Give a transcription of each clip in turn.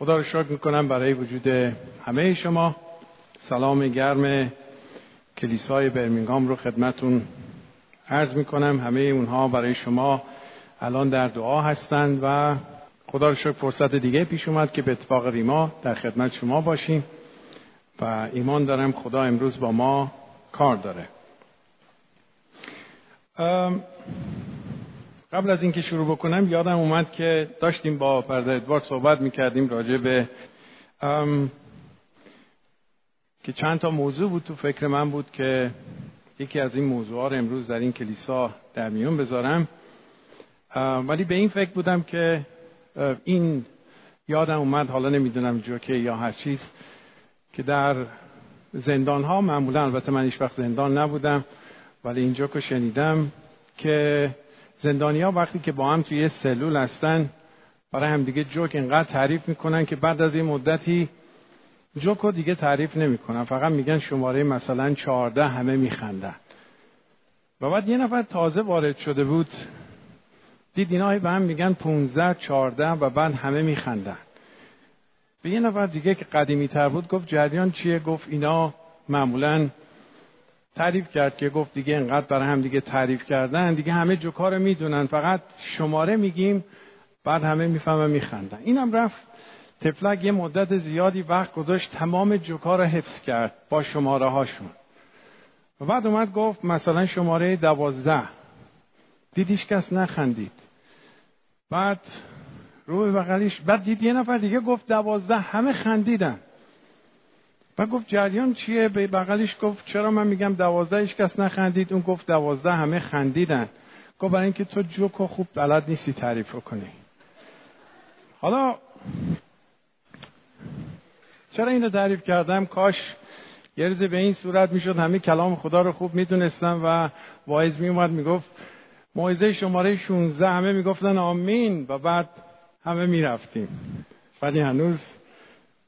خدا رو شکر می‌کنم برای وجود همه شما. سلام گرم کلیسای برمینگام رو خدمتون عرض می‌کنم. همه اونها برای شما الان در دعا هستند و خدا رو شکر فرصت دیگه پیش اومد که به اتفاق ریما در خدمت شما باشیم و ایمان دارم خدا امروز با ما کار داره. قبل از اینکه شروع بکنم یادم اومد که داشتیم با برادر ادوارد صحبت می‌کردیم راجع به که چند تا موضوع بود تو فکر من بود که یکی از این موضوعها رو امروز در این کلیسا در میون بذارم. ولی به این فکر بودم که این یادم اومد حالا نمی‌دونم جوکه یا هر چیز که در زندان ها معمولا البته من هیچ وقت زندان نبودم ولی اینجا که شنیدم که زندانیا وقتی که با هم توی سلول هستن برای هم دیگه جوک اینقدر تعریف می‌کنن که بعد از این مدتی جوک رو دیگه تعریف نمی‌کنن. فقط میگن شماره مثلا چهارده همه میخندن. و بعد یه نفر تازه وارد شده بود. دید اینا به هم میگن 15 14 و بعد همه میخندن. به یه نفر دیگه که قدیمی تر بود گفت جریان چیه؟ گفت اینا معمولا تعریف کرد که گفت دیگه انقدر برای هم دیگه تعریف کردن دیگه همه جوکا رو می‌دونن. فقط شماره میگیم بعد همه می‌فهمن میخندن. اینم رفت تفلک یه مدت زیادی وقت گذاشت تمام جوکا رو حفظ کرد با شماره هاشون. و بعد اومد گفت مثلا شماره دوازده. دیدیش کس نخندید. بعد روی بغلیش بعد دید یه نفر دیگه گفت دوازده همه خندیدن. و گفت جریان چیه؟ به بغلیش گفت چرا من میگم دوازده هیچ کس نخندید؟ اون گفت دوازده همه خندیدن. گفت برای اینکه تو جوکو خوب بلد نیستی تعریف کنی حالا چرا اینو تعریف کردم؟ کاش یه روز به این صورت می‌شد همه کلام خدا رو خوب می‌دونستم و واعظ میومد می‌گفت موعظه شماره 16 همه می‌گفتن آمین و بعد همه می‌رفتیم. ولی هنوز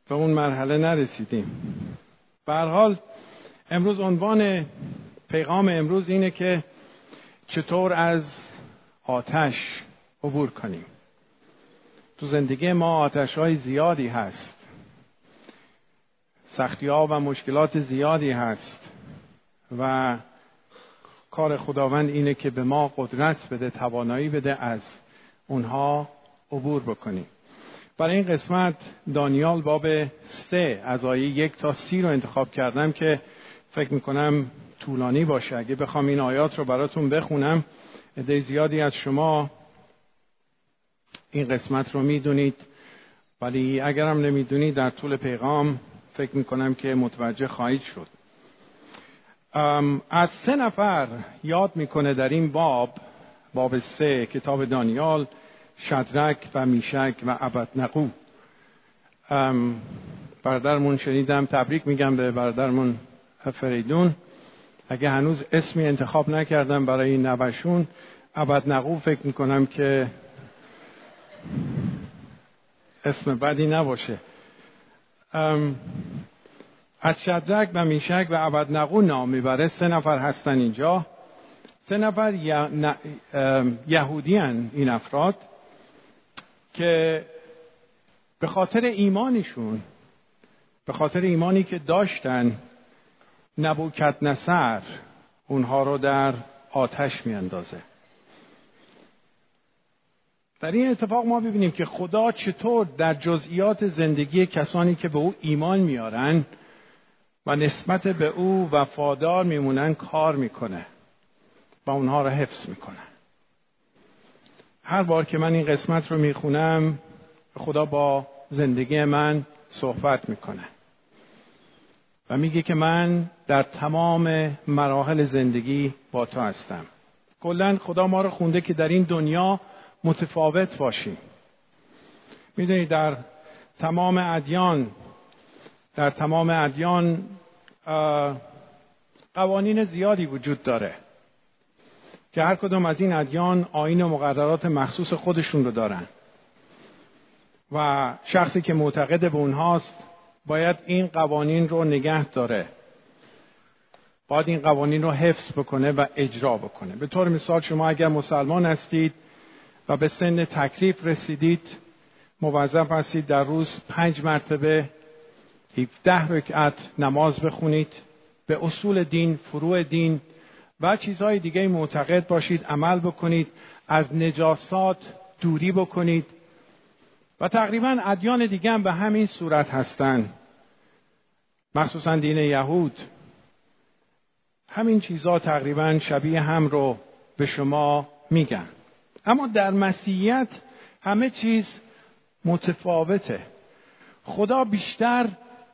به اون مرحله نرسیدیم. به حال امروز عنوان پیغام امروز اینه که چطور از آتش عبور کنیم. تو زندگی ما آتش های زیادی هست. سختی ها و مشکلات زیادی هست و کار خداوند اینه که به ما قدرت بده توانایی بده از اونها عبور بکنیم. برای این قسمت دانیال باب سه از آیه یک تا سی رو انتخاب کردم که فکر می‌کنم طولانی باشه. اگه بخوام این آیات رو براتون بخونم عده زیادی از شما این قسمت رو می‌دونید ولی اگرم نمی‌دونید در طول پیغام فکر می‌کنم که متوجه خواهید شد. از سه نفر یاد می‌کنه در این باب باب سه کتاب دانیال شدرک و میشک و عبدنقو برادرمون شنیدم تبریک میگم به برادرمون فریدون. اگه هنوز اسمی انتخاب نکردم برای این نوشون عبدنقو فکر می‌کنم که اسم بدی نباشه. از شدرک و میشک و عبدنقو نام می‌بره. سه نفر هستن اینجا. سه نفر یهودی این افراد. که به خاطر ایمانشون به خاطر ایمانی که داشتن نبوکت نصر اونها رو در آتش میاندازه. در این اتفاق ما ببینیم که خدا چطور در جزئیات زندگی کسانی که به او ایمان میارن و نسبت به او وفادار میمونن کار می‌کنه و اونها را حفظ می‌کنه. هر بار که من این قسمت رو می‌خونم خدا با زندگی من صحبت می‌کنه. و میگه که من در تمام مراحل زندگی با تو هستم. کلا خدا ما رو خونده که در این دنیا متفاوت باشیم. می‌دونید در تمام ادیان در تمام ادیان قوانین زیادی وجود داره. که هر کدام از این ادیان آین و مقررات مخصوص خودشون رو دارن. و شخصی که معتقد به اونهاست باید این قوانین رو نگه داره. باید این قوانین رو حفظ بکنه و اجرا بکنه. به طور مثال شما اگر مسلمان هستید و به سن تکلیف رسیدید موظف هستید در روز پنج مرتبه 17 رکعت نماز بخونید به اصول دین فروع دین و چیزهای دیگه معتقد باشید عمل بکنید از نجاسات دوری بکنید. و تقریبا ادیان دیگه هم به همین صورت هستند مخصوصا دین یهود. همین چیزها تقریبا شبیه هم رو به شما میگن. اما در مسیحیت همه چیز متفاوته. خدا بیشتر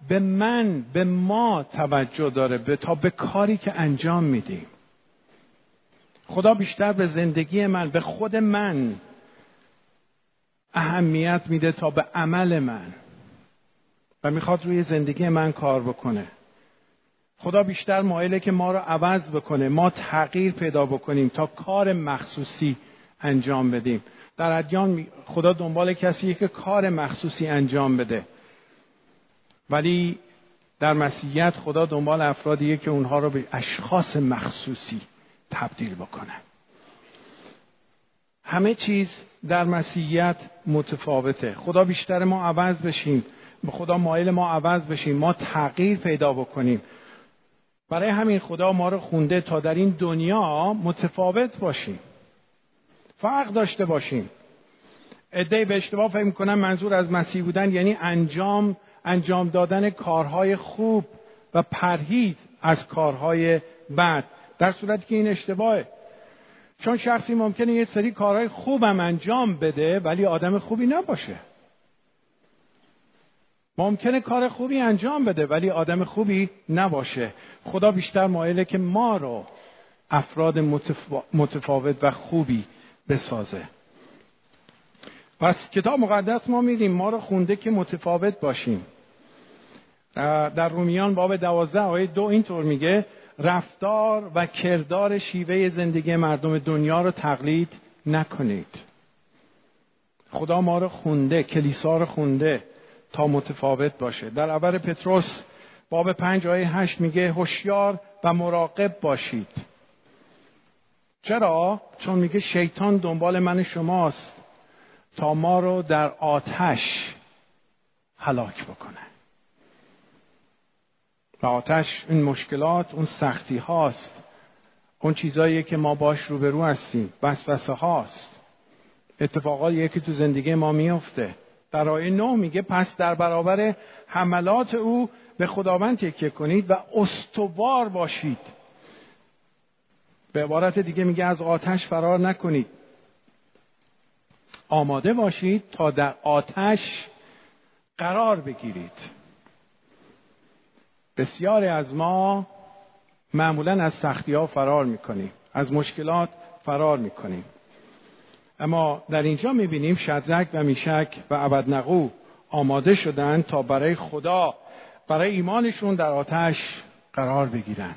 به من به ما توجه داره به تا به کاری که انجام میدیم. خدا بیشتر به زندگی من به خود من اهمیت میده تا به عمل من. و می‌خواد روی زندگی من کار بکنه. خدا بیشتر مایله که ما رو عوض بکنه ما تغییر پیدا بکنیم تا کار مخصوصی انجام بدیم. در ادیان خدا دنبال کسیه که کار مخصوصی انجام بده. ولی در مسیحیت خدا دنبال افرادیه که اونها رو به اشخاص مخصوصی تبدیل بکنه. همه چیز در مسیحیت متفاوته. خدا بیشتر ما عوض بشیم. به خدا مایل ما عوض بشیم. ما تغییر پیدا بکنیم. برای همین خدا ما رو خونده تا در این دنیا متفاوت باشیم. فرق داشته باشیم. ادهی به اشتباه فکر کنم منظور از مسیح بودن یعنی انجام انجام دادن کارهای خوب و پرهیز از کارهای بد. در صورتی که این اشتباهه. چون شخصی ممکنه یه سری کارهای خوبم انجام بده ولی آدم خوبی نباشه. ممکنه کار خوبی انجام بده ولی آدم خوبی نباشه. خدا بیشتر مایله که ما رو افراد متفاوت و خوبی بسازه. پس کتاب مقدس ما میدیم ما رو خونده که متفاوت باشیم. در رومیان باب دوازده آیه دو اینطور میگه رفتار و کردار شیوه زندگی مردم دنیا رو تقلید نکنید. خدا ما رو خونده کلیسا رو خونده تا متفاوت باشه. در اول پتروس باب پنج آیه هشت میگه هوشیار و مراقب باشید. چرا؟ چون میگه شیطان دنبال من شماست تا ما رو در آتش هلاک بکنه. و آتش این مشکلات اون سختی هاست. اون چیزایی که ما باش روبرو هستیم. وسوسه هاست. اتفاقاتی که تو زندگی ما میفته. در آیه نه میگه پس در برابر حملات او به خداوند تکیه کنید و استوار باشید. به عبارت دیگه میگه از آتش فرار نکنید. آماده باشید تا در آتش قرار بگیرید. بسیاری از ما معمولا از سختی ها فرار می‌کنیم از مشکلات فرار می‌کنیم. اما در اینجا می‌بینیم شدرک و میشک و عبدنقو آماده شدن تا برای خدا برای ایمانشون در آتش قرار بگیرن.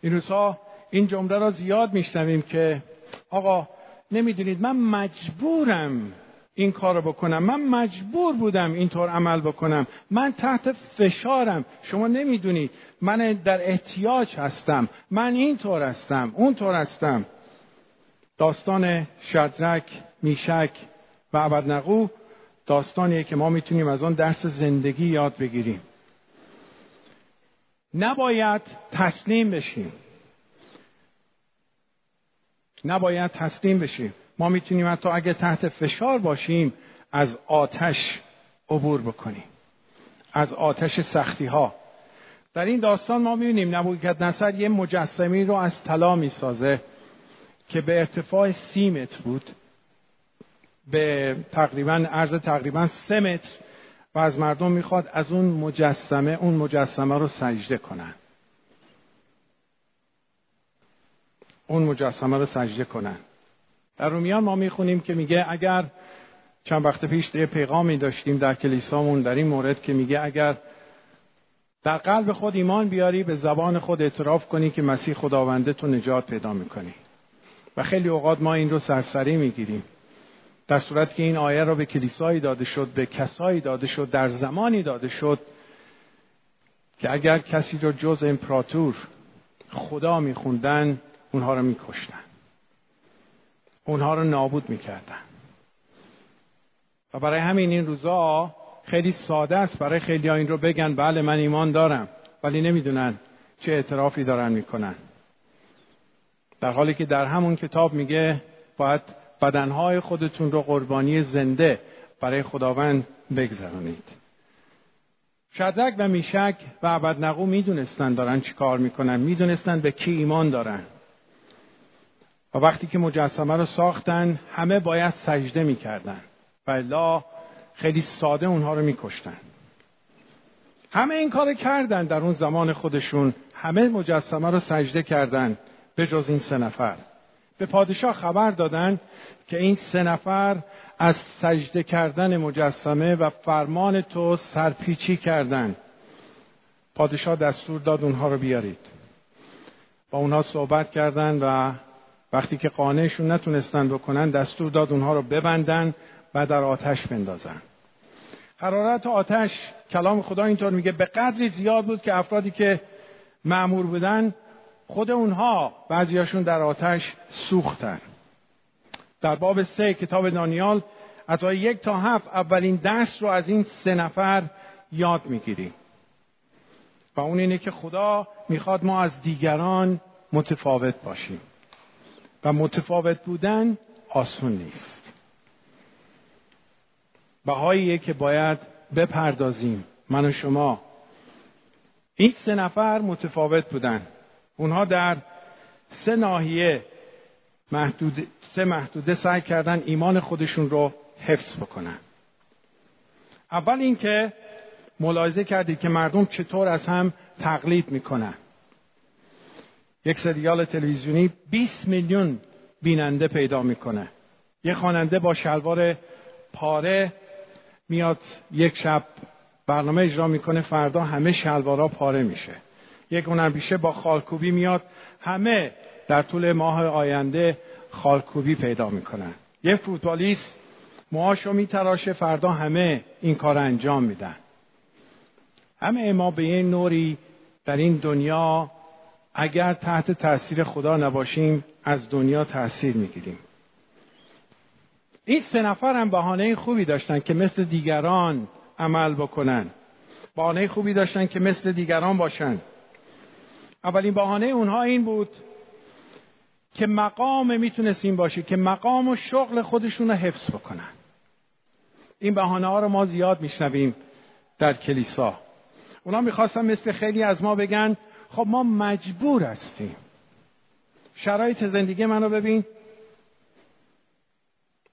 این روزها این جمله را زیاد میشنویم که آقا نمی‌دونید من مجبورم این کار رو بکنم. من مجبور بودم اینطور عمل بکنم. من تحت فشارم. شما نمی‌دونید من در احتیاج هستم. من اینطور هستم اونطور هستم. داستان شدرک میشک و عبدنقو داستانیه که ما می‌تونیم از آن درس زندگی یاد بگیریم. نباید تسلیم بشیم. نباید تسلیم بشیم. ما می‌تونیم حتی اگه تحت فشار باشیم از آتش عبور بکنیم. از آتش سختی ها در این داستان ما می‌بینیم نبوکت نصر یه مجسمی رو از طلا می‌سازه که به ارتفاع سی متر بود. به تقریبا عرض تقریبا سه متر و از مردم می‌خواد از اون مجسمه اون مجسمه رو سجده کنن. اون مجسمه رو سجده کنن. در رومیان ما می‌خونیم که میگه اگر چند وقت پیش یه پیغامی داشتیم در کلیسامون در این مورد که میگه اگر در قلب خود ایمان بیاری به زبان خود اعتراف کنی که مسیح خداونده تو نجات پیدا می‌کنی. و خیلی اوقات ما این رو سرسری می‌گیریم. در صورت که این آیه را به کلیسایی داده شد به کسایی داده شد در زمانی داده شد که اگر کسی رو جز امپراتور خدا میخوندن اونها رو میکشتن. اونها رو نابود می‌کردن. و برای همین این روزا خیلی ساده است برای خیلی ها این رو بگن بله من ایمان دارم ولی نمی‌دونن چه اعترافی دارن می‌کنن. در حالی که در همون کتاب میگه باید بدنهای خودتون رو قربانی زنده برای خداوند بگذرانید. شدرک و میشک و عبدنقو می‌دونستن دارن چی کار می‌کنن می‌دونستن به کی ایمان دارن. و وقتی که مجسمه رو ساختن همه باید سجده می‌کردن. و الا خیلی ساده اونها رو میکشتن. همه این کار کردن. در اون زمان خودشون همه مجسمه رو سجده کردن به جز این سه نفر. به پادشاه خبر دادن که این سه نفر از سجده کردن مجسمه و فرمان تو سرپیچی کردن. پادشاه دستور داد اونها رو بیارید. با اونها صحبت کردن و وقتی که قانعشون نتونستن بکنن دستور داد اونها رو ببندن و در آتش بندازن. حرارت آتش کلام خدا اینطور میگه به قدری زیاد بود که افرادی که معمور بودن خود اونها بعضیاشون در آتش سوختن. در باب سه کتاب دانیال از آیه یک تا هفت اولین درس رو از این سه نفر یاد می‌گیریم و اون اینه که خدا می‌خواد ما از دیگران متفاوت باشیم. و متفاوت بودن آسون نیست. بهاییه که باید بپردازیم. من و شما. این سه نفر متفاوت بودن. اونها در سه ناحیه محدود، سه محدوده سعی کردن ایمان خودشون رو حفظ بکنن. اول اینکه ملاحظه کردید که مردم چطور از هم تقلید می‌کنن. یک سریال تلویزیونی 20 میلیون بیننده پیدا می‌کنه. یه خواننده با شلوار پاره میاد یک شب برنامه اجرا می‌کنه فردا همه شلوارا پاره میشه. یک هنرپیشه با خالکوبی میاد همه در طول ماه آینده خالکوبی پیدا می‌کنن یه فوتبالیست موهاشو میتراشه فردا همه این کار انجام میدن. همه ما به این نوری در این دنیا اگر تحت تاثیر خدا نباشیم از دنیا تاثیر می‌گیریم. این سه نفر هم بهانه خوبی داشتن که مثل دیگران عمل بکنن. بهانه خوبی داشتن که مثل دیگران باشن. اولین بهانه اونها این بود که مقام می‌تونست این باشه که مقام و شغل خودشون رو حفظ بکنن. این بهانه ها رو ما زیاد میشنویم در کلیسا. اونا می‌خواستن مثل خیلی از ما بگن خب ما مجبور هستیم. شرایط زندگی منو ببین.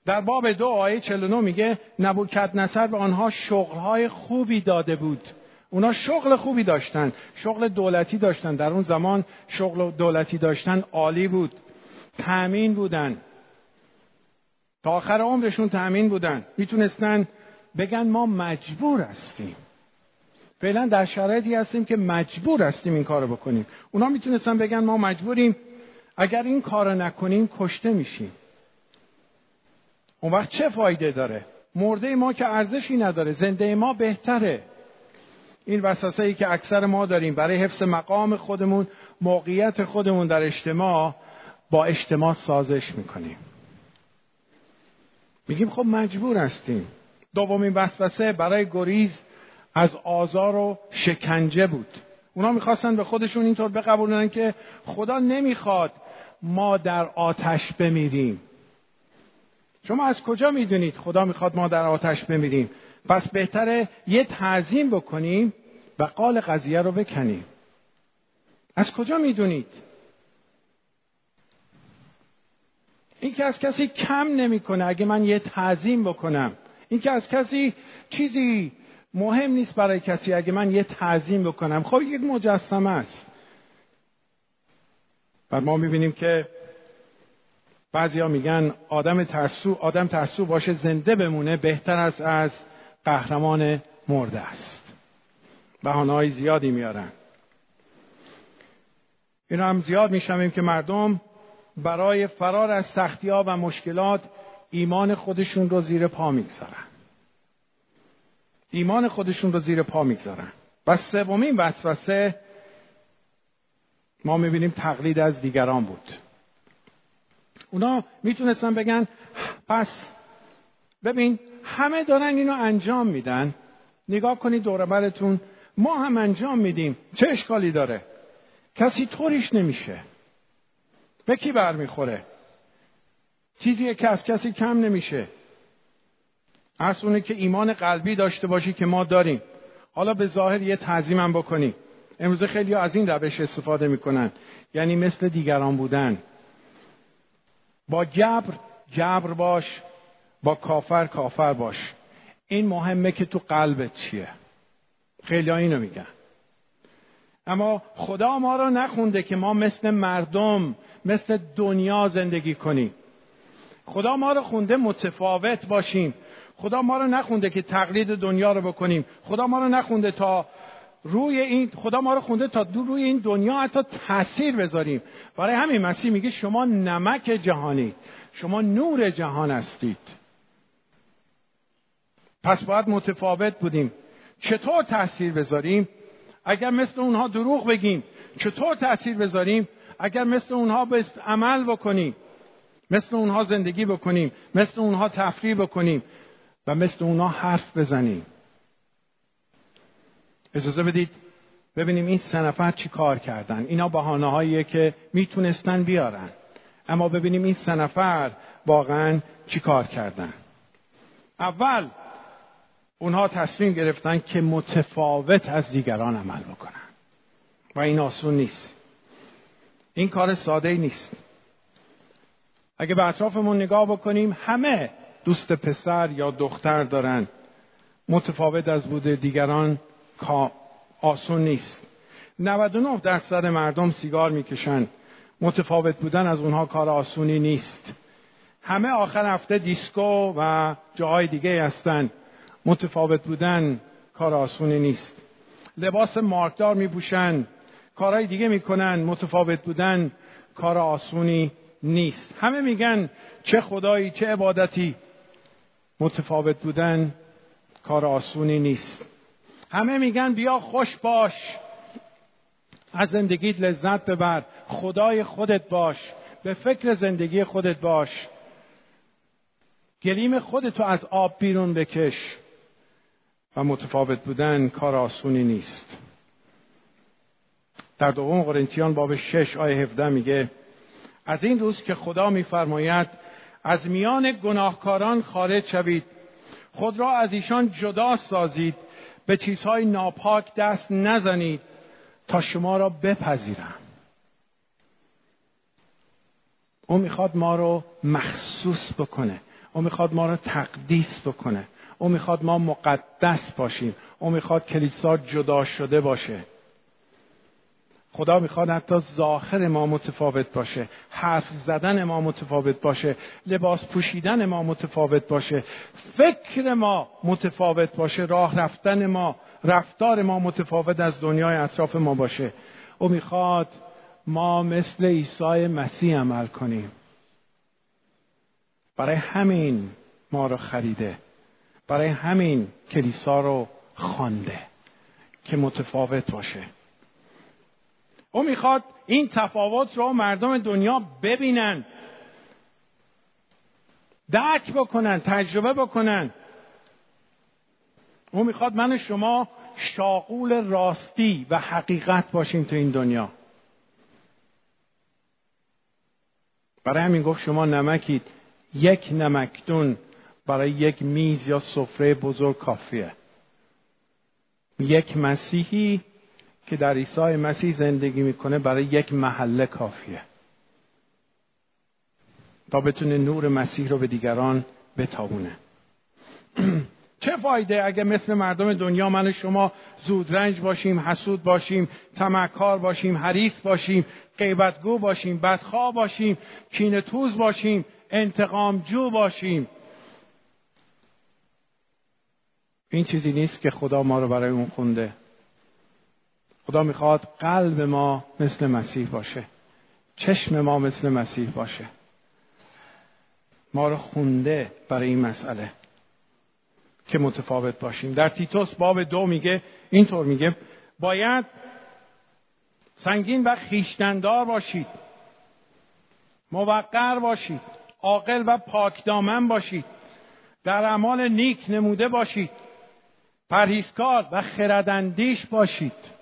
در باب دو آیه 49 میگه نبوکت نصر به آنها شغلهای خوبی داده بود. اونا شغل خوبی داشتن. شغل دولتی داشتن. در اون زمان شغل دولتی داشتن عالی بود. تأمین بودن. تا آخر عمرشون تأمین بودن. می‌تونستن بگن ما مجبور هستیم. فعلا در شرایطی هستیم که مجبور هستیم این کارو بکنیم. اونا می‌تونستن بگن ما مجبوریم. اگر این کارو نکنیم کشته میشیم. اون وقت چه فایده داره؟ مرده ما که ارزشی نداره. زنده ما بهتره. این وسوسه ای که اکثر ما داریم برای حفظ مقام خودمون موقعیت خودمون در اجتماع با اجتماع سازش می‌کنیم. میگیم خب مجبور هستیم. دومین وسوسه برای گریز از آزار و شکنجه بود. اونا می‌خواستن به خودشون اینطور بقبولونن که خدا نمی‌خواد ما در آتش بمیریم. شما از کجا می‌دونید خدا می‌خواد ما در آتش بمیریم؟ پس بهتره یه تعظیم بکنیم و قال قضیه رو بکنیم. از کجا می‌دونید؟ این که از کسی کم نمی‌کنه. اگه من یه تعظیم بکنم. این که از کسی چیزی مهم نیست برای کسی اگه من یه تعظیم بکنم. خب یک مجسمه است. و ما می‌بینیم که بعضیا میگن آدم ترسو آدم ترسو باشه زنده بمونه بهتر از از قهرمان مرده است. بهانه‌های زیادی میارن. اینا هم زیاد میشنویم که مردم برای فرار از سختی ها و مشکلات ایمان خودشون رو زیر پا می‌گذارن. ایمان خودشون رو زیر پا می‌گذارن. و سومین وسوسه ما می‌بینیم تقلید از دیگران بود. اونا می‌تونستن بگن پس ببین همه دارن اینو انجام میدن. نگاه کنید دوربرتون ما هم انجام میدیم. چه اشکالی داره؟ کسی طوریش نمیشه. به کی برمیخوره؟ چیزی که از کسی کم نمیشه. اصل که ایمان قلبی داشته باشی که ما داریم. حالا به ظاهر یه تعظیمم بکنی. امروز خیلی از این روش استفاده می‌کنن. یعنی مثل دیگران بودن. با جبر جبر باش. با کافر کافر باش. این مهمه که تو قلبت چیه. خیلی اینو میگن. اما خدا ما را نخونده که ما مثل مردم مثل دنیا زندگی کنیم. خدا ما رو خونده متفاوت باشیم. خدا ما رو نخونده که تقلید دنیا رو بکنیم. خدا ما رو نخونده تا روی این خدا ما رو خونده تا دو روی این دنیا حتی تاثیر بذاریم. برای همین مسیح میگه شما نمک جهانی شما نور جهان هستید. پس باید متفاوت بودیم. چطور تاثیر بذاریم؟ اگر مثل اونها دروغ بگیم چطور تاثیر بذاریم؟ اگر مثل اونها به عمل بکنیم مثل اونها زندگی بکنیم مثل اونها تفریح بکنیم و مثل اونها حرف بزنیم. اجازه بدید ببینیم این سه نفر چی کار کردن. اینا بحانه که می‌تونستن بیارن. اما ببینیم این سه نفر واقعا چی کار کردن. اول اونها تصمیم گرفتن که متفاوت از دیگران عمل بکنن. و این آسون نیست. این کار ساده نیست. اگه به اطرافمون نگاه بکنیم همه دوست پسر یا دختر دارن. متفاوت از بوده دیگران آسون نیست. 99 درصد مردم سیگار می‌کشن. متفاوت بودن از اونها کار آسونی نیست. همه آخر هفته دیسکو و جاهای دیگه هستن. متفاوت بودن کار آسونی نیست. لباس مارکدار میپوشن. کارهای دیگه می‌کنن. متفاوت بودن کار آسونی نیست. همه میگن چه خدایی چه عبادتی. متفاوت بودن کار آسونی نیست. همه میگن بیا خوش باش. از زندگیت لذت ببر. خدای خودت باش. به فکر زندگی خودت باش. گلیم خودتو از آب بیرون بکش. و متفاوت بودن کار آسونی نیست. در دوم قرنتیان باب شش آیه 17 میگه از این روز که خدا میفرماید از میان گناهکاران خارج شوید. خود را از ایشان جدا سازید. به چیزهای ناپاک دست نزنید تا شما را بپذیرم. او می‌خواد ما رو مخصوص بکنه. او می‌خواد ما رو تقدیس بکنه. او می‌خواد ما مقدس باشیم. او می‌خواد کلیسا جدا شده باشه. خدا می‌خواد حتی ظاهر ما متفاوت باشه حرف زدن ما متفاوت باشه لباس پوشیدن ما متفاوت باشه فکر ما متفاوت باشه راه رفتن ما رفتار ما متفاوت از دنیای اطراف ما باشه. او می‌خواد ما مثل عیسی مسیح عمل کنیم. برای همین ما رو خریده. برای همین کلیسا رو خوانده که متفاوت باشه. او می‌خواد این تفاوت رو مردم دنیا ببینن درک بکنن تجربه بکنن. او می‌خواد من شما شاغول راستی و حقیقت باشیم تو این دنیا. برای همین گفت شما نمکید. یک نمکدون برای یک میز یا سفره بزرگ کافیه. یک مسیحی که در عیسی مسیح زندگی می‌کنه برای یک محله کافیه. تا بتونه نور مسیح رو به دیگران بتابونه. چه فایده اگه مثل مردم دنیا من و شما زودرنج باشیم حسود باشیم تمکار باشیم حریص باشیم غیبتگو باشیم بدخواه باشیم کین توز باشیم انتقام جو باشیم؟ این چیزی نیست که خدا ما رو برای اون خونده. خدا می‌خواد قلب ما مثل مسیح باشه. چشم ما مثل مسیح باشه. ما رو خونده برای این مسئله که متفاوت باشیم. در تیتوس باب دو میگه اینطور میگه باید سنگین و خیشتندار باشید. موقر باشید. عاقل و پاکدامن باشید. در اعمال نیک نموده باشید. پرهیزکار و خرداندیش باشید.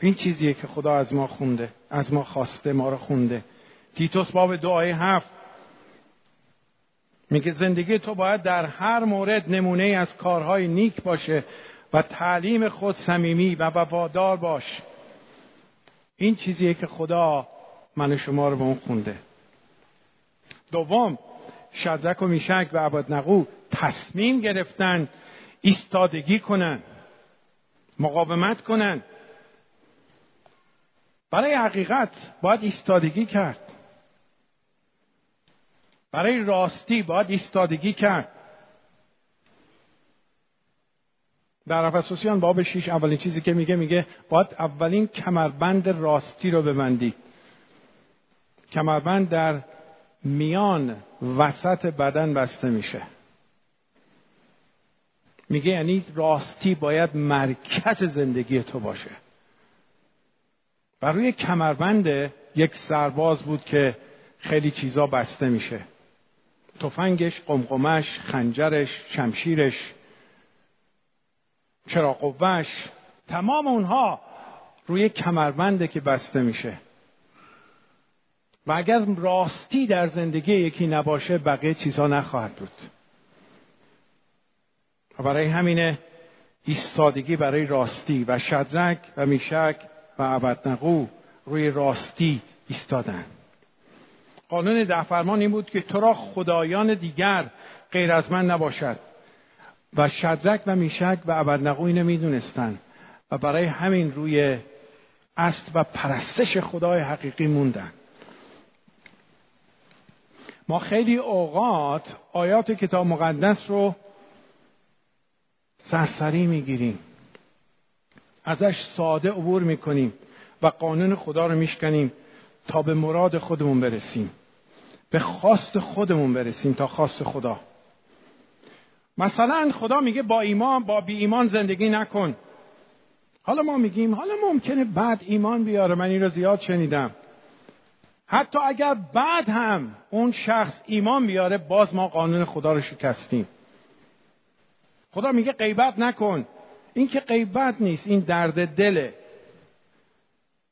این چیزیه که خدا از ما خونده از ما خواسته ما رو خونده. تیتوس باب دعای هفت میگه زندگی تو باید در هر مورد نمونه از کارهای نیک باشه و تعلیم خود صمیمی و وفادار باش. این چیزیه که خدا من شما رو به اون خونده. دوم شدرک و میشک و عباد نقو تصمیم گرفتن ایستادگی کنن مقاومت کنن. برای حقیقت باید ایستادگی کرد. برای راستی باید ایستادگی کرد. در افسوسیان باب شیش اولین چیزی که میگه میگه باید اولین کمربند راستی رو ببندی. کمربند در میان وسط بدن بسته میشه. میگه یعنی راستی باید مرکز زندگی تو باشه. و روی کمربند یک سرباز بود که خیلی چیزا بسته میشه. تفنگش، قمقمش، خنجرش، شمشیرش چرا قوهش تمام اونها روی کمربنده که بسته میشه. و اگر راستی در زندگی یکی نباشه بقیه چیزها نخواهد بود. و برای همینه ایستادگی برای راستی و شدرک و میشک و عبدنقو روی راستی ایستادن. قانون ده فرمان این بود که تو را خدایان دیگر غیر از من نباشد و شدرک و میشک و عبدنقو اینو می‌دونستن و برای همین روی است و پرستش خدای حقیقی موندن. ما خیلی اوقات آیات کتاب مقدس رو سرسری می‌گیریم. ازش ساده عبور می‌کنیم و قانون خدا رو میشکنیم تا به مراد خودمون برسیم. به خواست خودمون برسیم تا خواست خدا. مثلا خدا میگه با ایمان با بی ایمان زندگی نکن. حالا ما میگیم حالا ممکنه بعد ایمان بیاره. من این رو زیاد شنیدم. حتی اگر بعد هم اون شخص ایمان بیاره باز ما قانون خدا رو شکستیم. خدا میگه غیبت نکن. این که غیبت نیست این درد دله.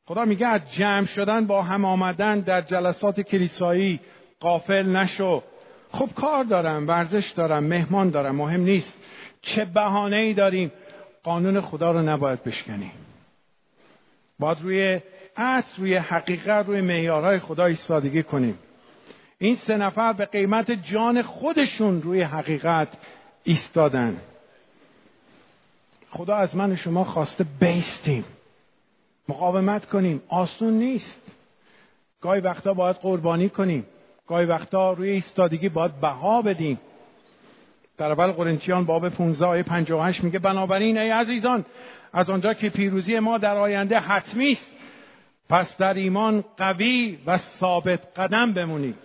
خدا میگه از جمع شدن با هم آمدن در جلسات کلیسایی قافل نشو. خب کار دارم ورزش دارم مهمان دارم مهم نیست. چه بهانه ای داریم؟ قانون خدا رو نباید بشکنیم. باید روی اصل روی حقیقت روی معیارهای خدا ایستادگی کنیم. این سه نفر به قیمت جان خودشون روی حقیقت ایستادن. خدا از من و شما خواسته بیستیم. مقاومت کنیم. آسون نیست. گاهی وقتا باید قربانی کنیم. گاهی وقتا روی ایستادگی باید بها بدیم. در اول قرنتیان باب 15 آیه 58 میگه بنابراین ای عزیزان از آنجا که پیروزی ما در آینده حتمی است پس در ایمان قوی و ثابت قدم بمونید.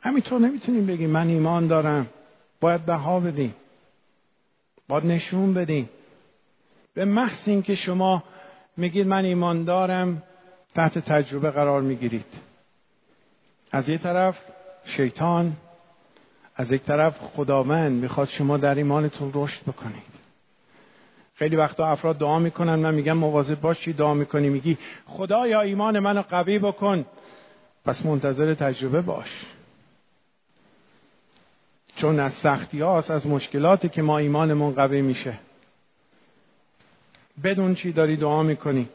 همینطور نمی‌تونیم بگیم من ایمان دارم باید بها بدیم. باید نشون بدیم به محض اینکه شما میگید من ایمان دارم تحت تجربه قرار می‌گیرید. از یک طرف شیطان از یک طرف خداوند می‌خواد شما در ایمانتون رشد بکنید. خیلی وقتا افراد دعا می‌کنن من میگم مواظب باش چی دعا می‌کنی؟ میگی خدایا ایمان منو قوی بکن. پس منتظر تجربه باش. چون از سختی هاست از مشکلاتی که ما ایمانمون قوی میشه. بدون چی داری دعا می‌کنی؟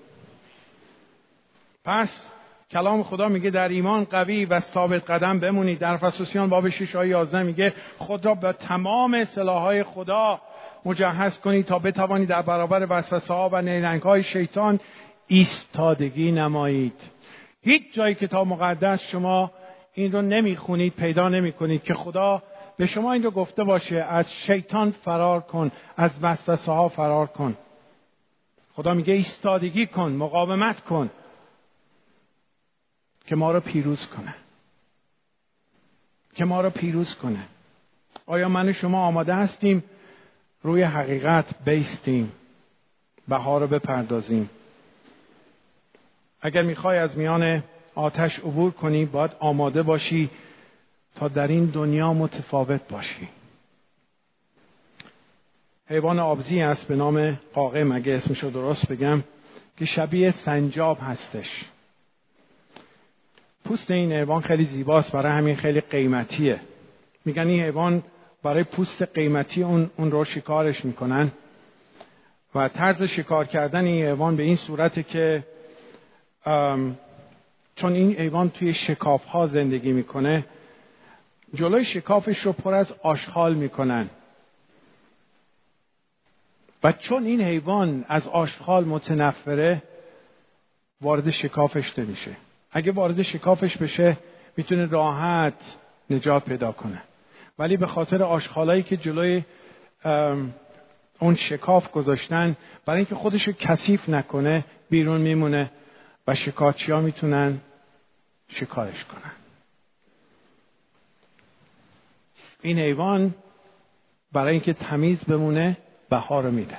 پس کلام خدا میگه در ایمان قوی و ثابت قدم بمونید در فسوسیان باب 6 آیه 11 میگه خود را به تمام سلاحهای خدا مجهز کنید تا بتوانید در برابر وسوسه ها و نیرنگ های شیطان ایستادگی نمایید. هیچ جای کتاب مقدس شما این رو نمی‌خونید پیدا نمی‌کنید که خدا به شما این رو گفته باشه از شیطان فرار کن از وسوسه ها فرار کن. خدا میگه ایستادگی کن مقاومت کن که ما رو پیروز کنه. که ما رو پیروز کنه. آیا من و شما آماده هستیم؟ روی حقیقت بیستیم. بها رو بپردازیم. اگر می‌خوای از میان آتش عبور کنی باید آماده باشی در این دنیا متفاوت باشی. حیوان آبزی است به نام قاقه مگه اسمشو درست بگم که شبیه سنجاب هستش. پوست این حیوان خیلی زیباست برای همین خیلی قیمتیه. میگن این حیوان برای پوست قیمتی اون, اون رو شکارش می‌کنن. و طرز شکار کردن این حیوان به این صورته که چون این حیوان توی شکاف ها زندگی می‌کنه جلوی شکافش رو پر از آشغال می‌کنن. و چون این حیوان از آشغال متنفره وارد شکافش نمیشه. اگه وارد شکافش بشه می‌تونه راحت نجات پیدا کنه. ولی به خاطر آشغالایی که جلوی اون شکاف گذاشتن برای اینکه خودش رو کثیف نکنه بیرون میمونه و شکارچی ها می‌تونن شکارش کنن. این حیوان برای اینکه تمیز بمونه بها رو میده.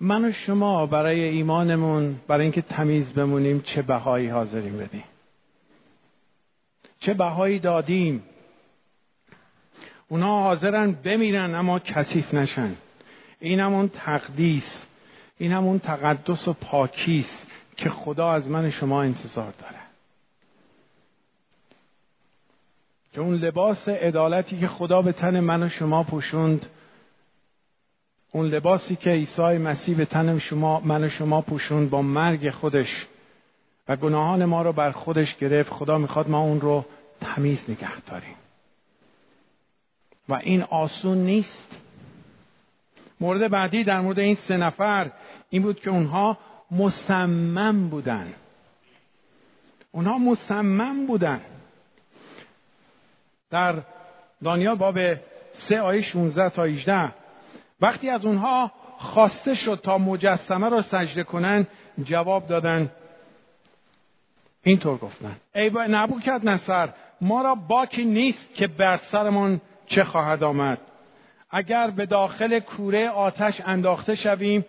من و شما برای ایمانمون برای اینکه تمیز بمونیم چه بهایی حاضریم بدیم؟ چه بهایی دادیم؟ اونا حاضرن بمیرن اما کثیف نشن. این همون تقدیس این همون تقدس و پاکیست که خدا از من شما انتظار داره. که اون لباس عدالتی که خدا به تن من و شما پوشوند اون لباسی که عیسی مسیح به تن شما من و شما پوشوند با مرگ خودش و گناهان ما رو بر خودش گرفت خدا می‌خواد ما اون رو تمیز نگه داریم. و این آسون نیست. مورد بعدی در مورد این سه نفر این بود که اونها مصمم بودن. اونها مصمم بودن. در دانیال باب سه آیه 16 تا 18 وقتی از اونها خواسته شد تا مجسمه را سجده کنن جواب دادن اینطور گفتن ای با نبوکت نصر ما را باکی نیست که بر سرمان چه خواهد آمد. اگر به داخل کوره آتش انداخته شویم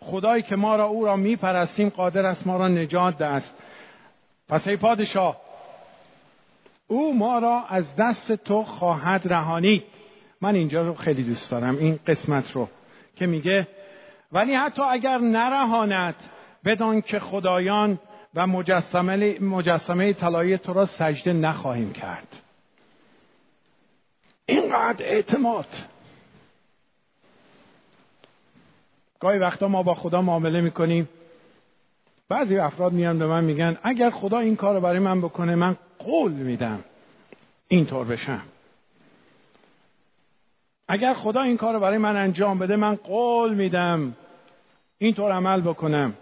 خدایی که ما را او را میپرستیم قادر است ما را نجات دست پس ای پادشاه او ما را از دست تو خواهد رهانید من اینجا رو خیلی دوست دارم این قسمت رو که میگه ولی حتی اگر نرهاند بدان که خدایان و مجسمه, مجسمه طلایی تو را سجده نخواهیم کرد. اینقدر اعتماد. گاهی وقتا ما با خدا معامله می‌کنیم. بعضی افراد میان به من میگن اگر خدا این کار رو برای من بکنه من قول میدم. اینطور بشم. اگر خدا این کار رو برای من انجام بده من قول میدم اینطور عمل بکنم.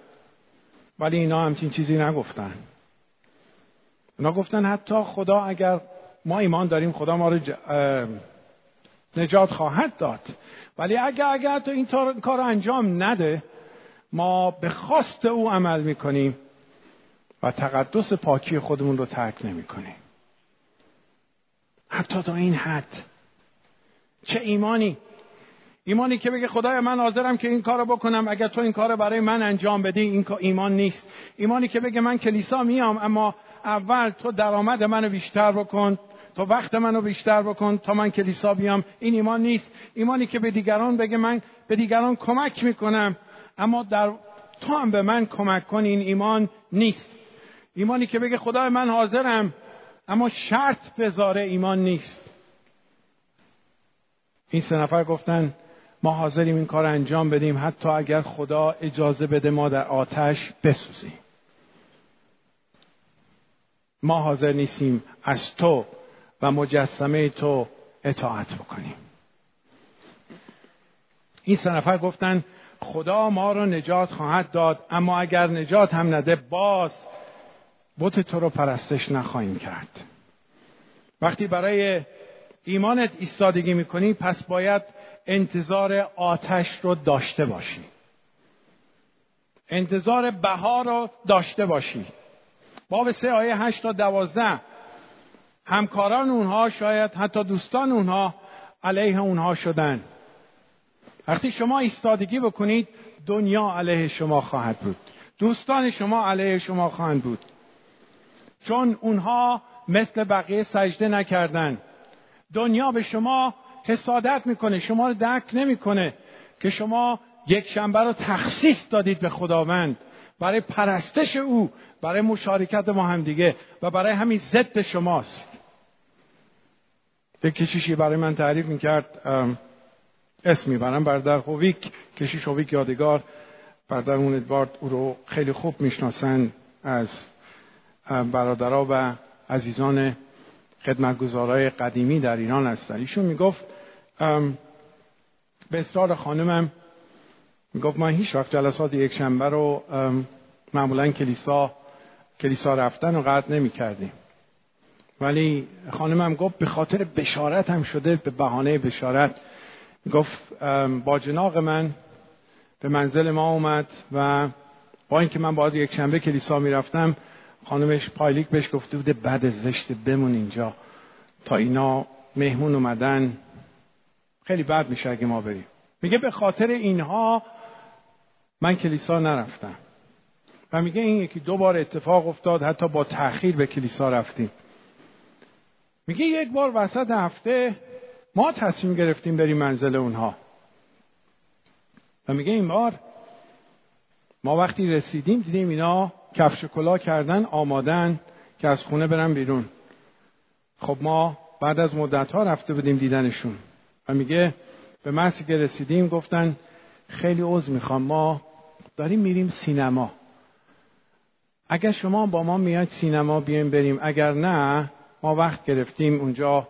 ولی اینا همچین چیزی نگفتن. اونا گفتن حتی خدا اگر ما ایمان داریم خدا ما رو نجات خواهد داد. ولی اگر اگر تو این کار رو انجام نده ما به خواست او عمل می‌کنیم. و تقدس پاکی خودمون رو ترک نمی‌کنیم حتی تا این حد. چه ایمانی؟ ایمانی که بگه خدای من حاضرم که این کارو بکنم اگر تو این کار برای من انجام بدی این ایمان نیست. ایمانی که بگه من کلیسا میام اما اول تو درآمد منو بیشتر بکن تو وقت منو بیشتر بکن تا من کلیسا بیام. این ایمان نیست. ایمانی که به دیگران بگه من به دیگران کمک می‌کنم اما در تو هم به من کمک کن این ایمان نیست. ایمانی که بگه خدای من حاضرم اما شرط بذاره ایمان نیست. این سه نفر گفتن ما حاضریم این کار انجام بدیم حتی اگر خدا اجازه بده ما در آتش بسوزیم. ما حاضر نیستیم از تو و مجسمه تو اطاعت بکنیم. این سه نفر گفتن خدا ما رو نجات خواهد داد اما اگر نجات هم نده باز بت تو رو پرستش نخواهیم کرد. وقتی برای ایمانت ایستادگی می‌کنی پس باید انتظار آتش رو داشته باشی. انتظار بهار رو داشته باشی. باب سه آیه هشت تا دوازده. همکاران اونها شاید حتی دوستان اونها علیه اونها شدن. وقتی شما ایستادگی بکنید دنیا علیه شما خواهد بود. دوستان شما علیه شما خواهند بود. چون اونها مثل بقیه سجده نکردن دنیا به شما حسادت می‌کنه شما رو درک نمی‌کنه که شما یک شنبه رو تخصیص دادید به خداوند برای پرستش او برای مشارکت ما هم دیگه و برای همین ضد شماست. یک کشیشی برای من تعریف می‌کرد اسم می‌برم بردر هویک کشیش هویک یادگار. بردر اون ادوارد او رو خیلی خوب می‌شناسن از برادرها و عزیزان خدمتگزارای قدیمی در ایران هستن. ایشون می‌گفت به اصرار خانمم می‌گفت ما هیچ وقت جلسات یک شنبه رو معمولا کلیسا کلیسا رفتن رو قطع نمی کردیم ولی خانمم گفت به خاطر بشارت هم شده به بهانه بشارت. گفت با جناق من به منزل ما اومد و با اینکه من باید یک شنبه کلیسا می‌رفتم خانمش پایلیک بهش گفته بوده بعد زشت بمون اینجا. تا اینا مهمون اومدن. خیلی بد میشه اگه ما بریم. میگه به خاطر اینها من کلیسا نرفتم. و میگه این یکی دو بار اتفاق افتاد حتی با تاخیر به کلیسا رفتیم. میگه یک بار وسط هفته ما تصمیم گرفتیم بریم منزل اونها. و میگه این بار ما وقتی رسیدیم دیدیم اینا کفش کلا کردن آمادن که از خونه برن بیرون. خب ما بعد از مدت ها رفته بودیم دیدنشون. و میگه به محضی که رسیدیم گفتن خیلی عوض می‌خوام ما داریم میریم سینما. اگر شما با ما میاد سینما بیایم بریم. اگر نه ما وقت گرفتیم اونجا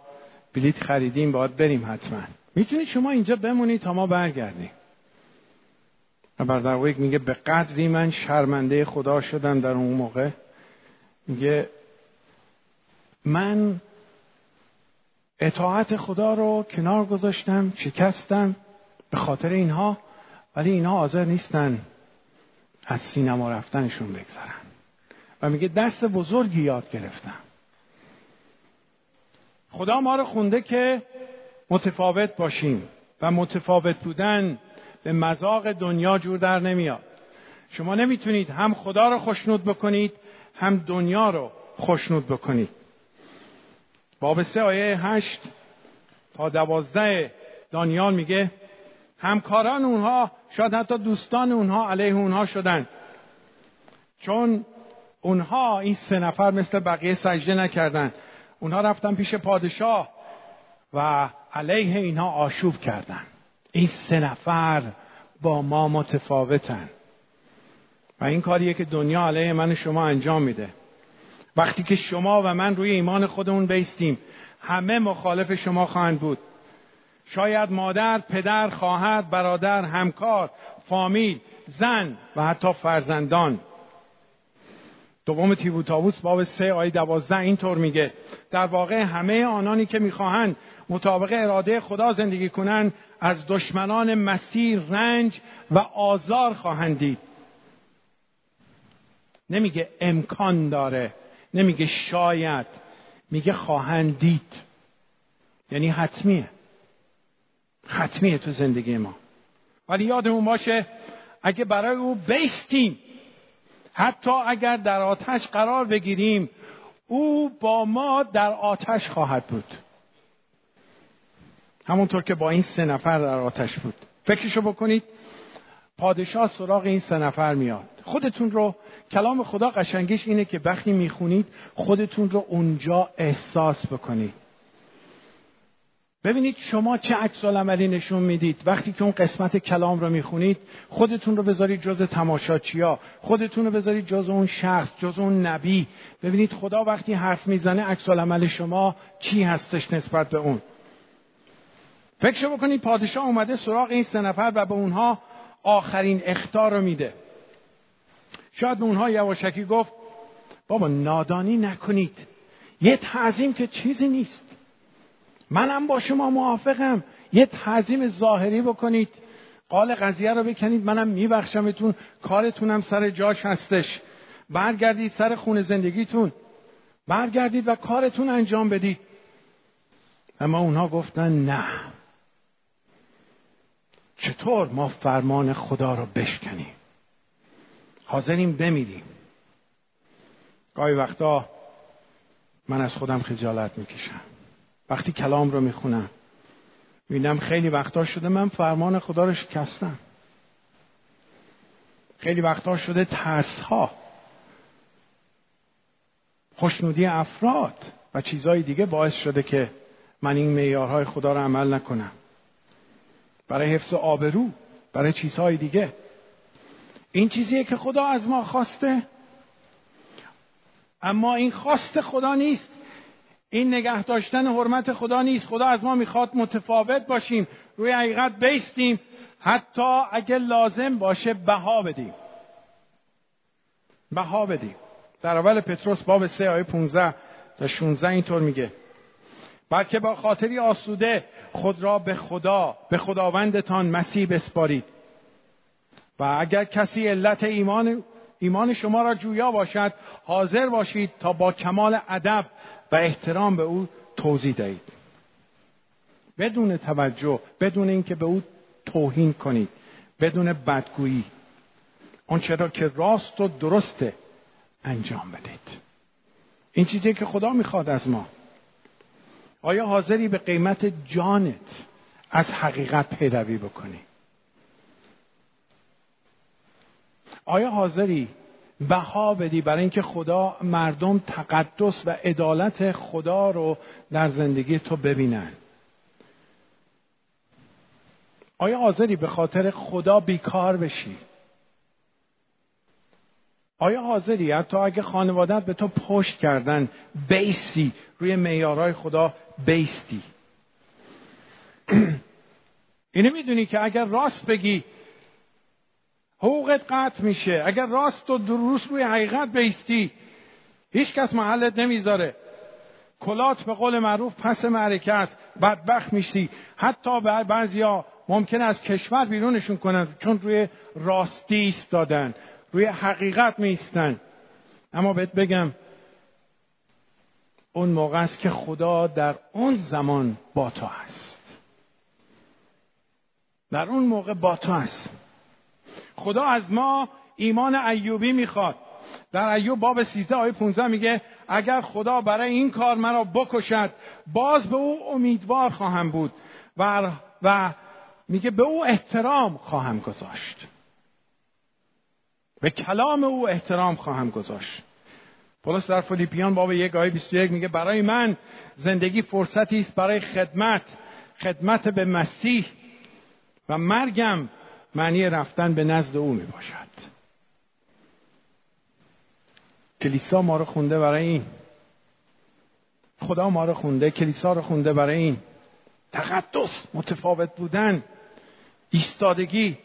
بلیت خریدیم باید بریم حتما. می‌تونید شما اینجا بمونید تا ما برگردیم. و بردرویک میگه به قدری من شرمنده خدا شدم در اون موقع. میگه من اطاعت خدا رو کنار گذاشتم شکستم به خاطر اینها ولی اینها حاضر نیستن از سینما رفتنشون بگذرن. و میگه درس بزرگی یاد گرفتم. خدا ما رو خونده که متفاوت باشیم و متفاوت بودن به مذاق دنیا جور در نمیاد. شما نمی‌تونید هم خدا رو خوشنود بکنید هم دنیا رو خوشنود بکنید. باب سه آیه هشت تا دوازده دانیال میگه همکاران اونها شاید حتی دوستان اونها علیه اونها شدن. چون اونها این سه نفر مثل بقیه سجده نکردن. اونها رفتن پیش پادشاه و علیه اینها آشوب کردن. این سه نفر با ما متفاوتن. و این کاریه که دنیا علیه من شما انجام میده. وقتی که شما و من روی ایمان خودمون بیستیم همه مخالف شما خواهند بود. شاید مادر، پدر، خواهر، برادر، همکار، فامیل، زن و حتی فرزندان. دوم تیبوتاووس باب سه آیه دوازده اینطور میگه در واقع همه آنانی که می‌خواهند مطابق اراده خدا زندگی کنند از دشمنان مسیر رنج و آزار خواهند دید. نمیگه امکان داره نمیگه شاید میگه خواهند دید. یعنی حتمیه. حتمیه تو زندگی ما. ولی یادمون باشه اگه برای او بیستیم حتی اگر در آتش قرار بگیریم او با ما در آتش خواهد بود. همونطور که با این سه نفر در آتش بود. فکرشو بکنید پادشاه سراغ این سه نفر میاد. خودتون رو کلام خدا قشنگیش اینه که وقتی می‌خونید خودتون رو اونجا احساس بکنید. ببینید شما چه عکس عملی نشون می‌دید. وقتی که اون قسمت کلام رو می‌خونید خودتون رو بذارید جز تماشاچیا خودتون رو بذارید جز اون شخص جز اون نبی. ببینید خدا وقتی حرف می‌زنه عکس عمل شما چی هستش نسبت به اون؟ فکر بکنید پادشاه اومده سراغ این سه نفر و به اونها آخرین اختار رو میده. شاید به اونها یواشکی گفت بابا نادانی نکنید. یه تعظیم که چیزی نیست. منم با شما موافقم. یه تعظیم ظاهری بکنید. قال قضیه رو بکنید. منم میبخشمتون. کارتونم سر جاش هستش. برگردید سر خونه زندگیتون. برگردید و کارتون انجام بدید. اما اونها گفتن نه. چطور ما فرمان خدا رو بشکنیم؟ حاضریم بمیریم. گاهی وقتا من از خودم خجالت می‌کشم. وقتی کلام رو می‌خونم می‌بینم خیلی وقتا شده من فرمان خدا رو شکستم. خیلی وقتا شده ترس ها خوشنودی افراد و چیزهای دیگه باعث شده که من این معیارهای خدا رو عمل نکنم. برای حفظ آبرو برای چیزهای دیگه. این چیزیه که خدا از ما خواسته. اما این خواست خدا نیست. این نگه داشتن حرمت خدا نیست. خدا از ما می‌خواد متفاوت باشیم. روی حقیقت بیستیم. حتی اگه لازم باشه بها بدیم. بها بدیم. در اول پتروس باب 3 آیه 15 تا 16 اینطور میگه. بلکه با خاطری آسوده خود را به خدا به خداوندتان مسیح بسپارید. و اگر کسی علت ایمان ایمان شما را جویا باشد حاضر باشید تا با کمال ادب و احترام به او توضیح دهید. بدون توجه بدون اینکه به او توهین کنید بدون بدگویی آنچه را که راست و درسته انجام بدید این چیزی که خدا می‌خواد از ما. آیا حاضری به قیمت جانت از حقیقت پیروی بکنی؟ آیا حاضری بها بدی برای اینکه خدا مردم تقدس و عدالت خدا رو در زندگی تو ببینن؟ آیا حاضری به خاطر خدا بیکار بشی؟ آیا حاضری؟ حتی اگه خانوادت به تو پشت کردن بیستی. روی میارای خدا بیستی. اینو می‌دونی که اگر راست بگی حقوقت قطع میشه. اگر راست و درست روی حقیقت بیستی هیچ کس محلت نمی‌ذاره. کلات به قول معروف پس معرکه است. بدبخت میشی. حتی بعضیا ممکن از کشور بیرونشون کنن چون روی راستی ایستادن. روی حقیقت میستن. اما بهت بگم اون موقع است که خدا در اون زمان با تو است در اون موقع با تو است خدا از ما ایمان ایوبی می‌خواد. در ایوب باب 13 آیه 15 میگه اگر خدا برای این کار مرا بکشد باز به او امیدوار خواهم بود و, و میگه به او احترام خواهم گذاشت. به کلام او احترام خواهم گذاشت. پولس در فیلیپیان باب یک آیه 21 میگه برای من زندگی فرصتی است برای خدمت خدمت به مسیح و مرگم معنی رفتن به نزد او می باشد کلیسا ما رو خونده برای این. خدا ما رو خونده کلیسا رو خونده برای این. تقدس متفاوت بودن ایستادگی.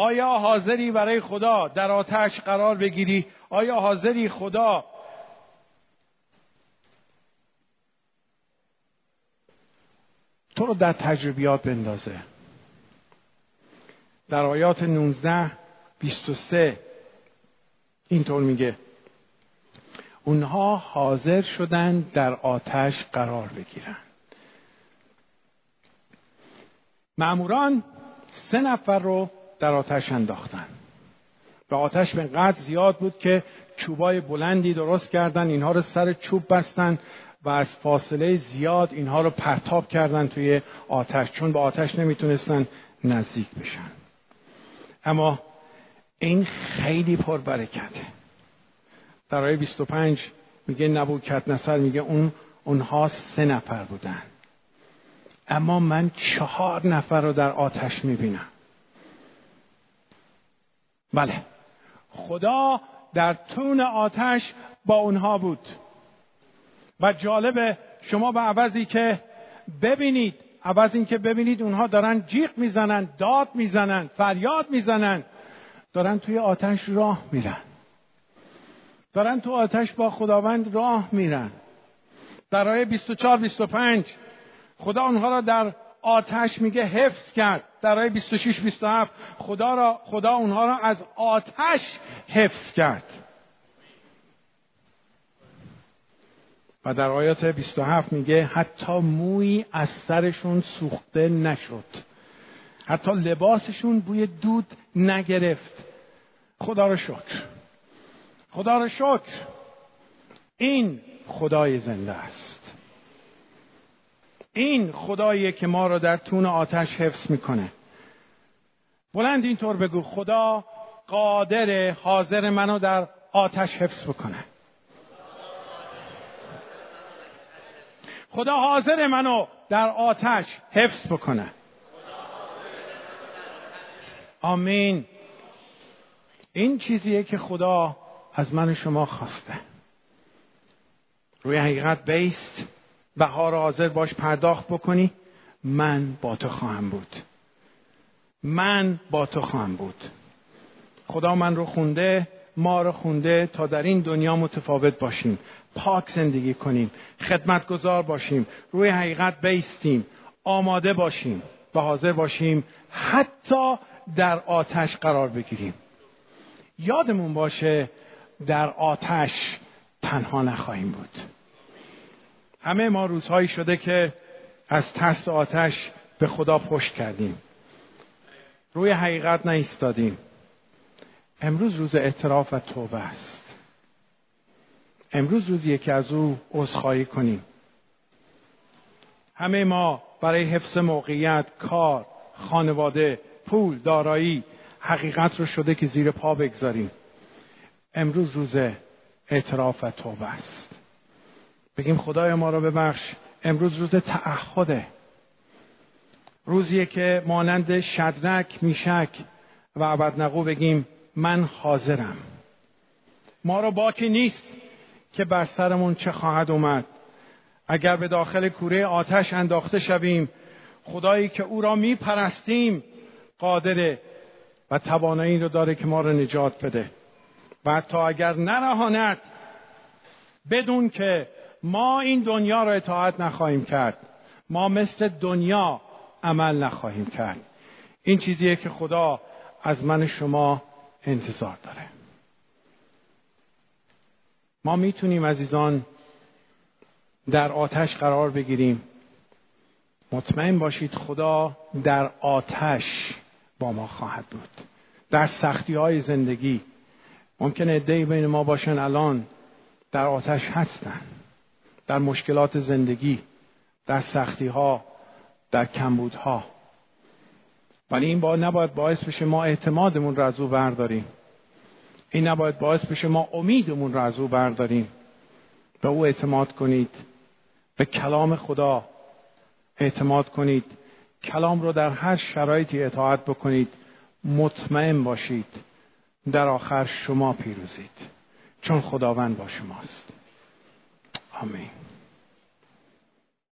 آیا حاضری برای خدا در آتش قرار بگیری؟ آیا حاضری خدا تو رو در تجربیات بندازه؟ در آیات 19 23 اینطور میگه. اونها حاضر شدن در آتش قرار بگیرن. معموران سه نفر رو در آتش انداختن. و آتش به قدر زیاد بود که چوبای بلندی درست کردن اینها رو سر چوب بستن و از فاصله زیاد اینها رو پرتاب کردن توی آتش چون به آتش نمی‌تونستن نزدیک بشن. اما این خیلی پربرکته. در آیه 25 میگه نبوکت نصر میگه اون اونها سه نفر بودن. اما من چهار نفر رو در آتش می‌بینم. بله. خدا در تون آتش با اونها بود. و جالبه شما به عوضی که ببینید عوض اینکه ببینید اونها دارن جیغ می‌زنن داد می‌زنن فریاد می‌زنن. دارن توی آتش راه میرن. دارن تو آتش با خداوند راه میرن. در آیه 24 25 خدا اونها را در آتش میگه حفظ کرد. در آیه 26 27 خدا را خدا اونها را از آتش حفظ کرد. و در آیات 27 میگه حتی موی از سرشون سوخته نشد. حتی لباسشون بوی دود نگرفت. خدا رو شکر. خدا رو شکر. این خدای زنده است. این خدایی که ما را در تون آتش حفظ می‌کنه. بلند اینطور بگو خدا قادر حاضر منو در آتش حفظ بکنه. خدا حاضر منو در آتش حفظ بکنه. آمین. این چیزیه که خدا از من شما خواسته. روی حقیقت بیست. بهار حاضر باش پرداخت بکنی من با تو خواهم بود. من با تو خواهم بود. خدا من رو خونده ما رو خونده تا در این دنیا متفاوت باشیم. پاک زندگی کنیم خدمتگزار باشیم روی حقیقت بیستیم آماده باشیم و حاضر باشیم حتی در آتش قرار بگیریم. یادمون باشه در آتش تنها نخواهیم بود. همه ما روزهایی شده که از ترس آتش به خدا پشت کردیم. روی حقیقت نایستادیم. امروز روز اعتراف و توبه است. امروز روزیه که از او عذرخواهی کنیم. همه ما برای حفظ موقعیت کار خانواده پول دارایی حقیقت رو شده که زیر پا بگذاریم. امروز روز اعتراف و توبه است. بگیم خدای ما رو ببخش. امروز روز تعهده. روزیه که مانند شدرک میشک و عبدنقو بگیم من حاضرم. ما را باکی نیست که بر سرمون چه خواهد اومد. اگر به داخل کوره آتش انداخته شویم خدایی که او را میپرستیم قادره و توانایی رو داره که ما را نجات بده. و حتی اگر نرهاند بدون که ما این دنیا را اطاعت نخواهیم کرد. ما مثل دنیا عمل نخواهیم کرد. این چیزیه که خدا از من شما انتظار داره. ما می‌تونیم عزیزان در آتش قرار بگیریم. مطمئن باشید خدا در آتش با ما خواهد بود. در سختی های زندگی. ممکنه ادهی بین ما باشن الان در آتش هستن. در مشکلات زندگی در سختی ها در کمبودها. ولی این با نباید باعث بشه ما اعتمادمون رو از او برداریم. این نباید باعث بشه ما امیدمون رو از او برداریم. به او اعتماد کنید. به کلام خدا اعتماد کنید. کلام رو در هر شرایطی اطاعت بکنید. مطمئن باشید. در آخر شما پیروزید. چون خداوند با شماست. آمین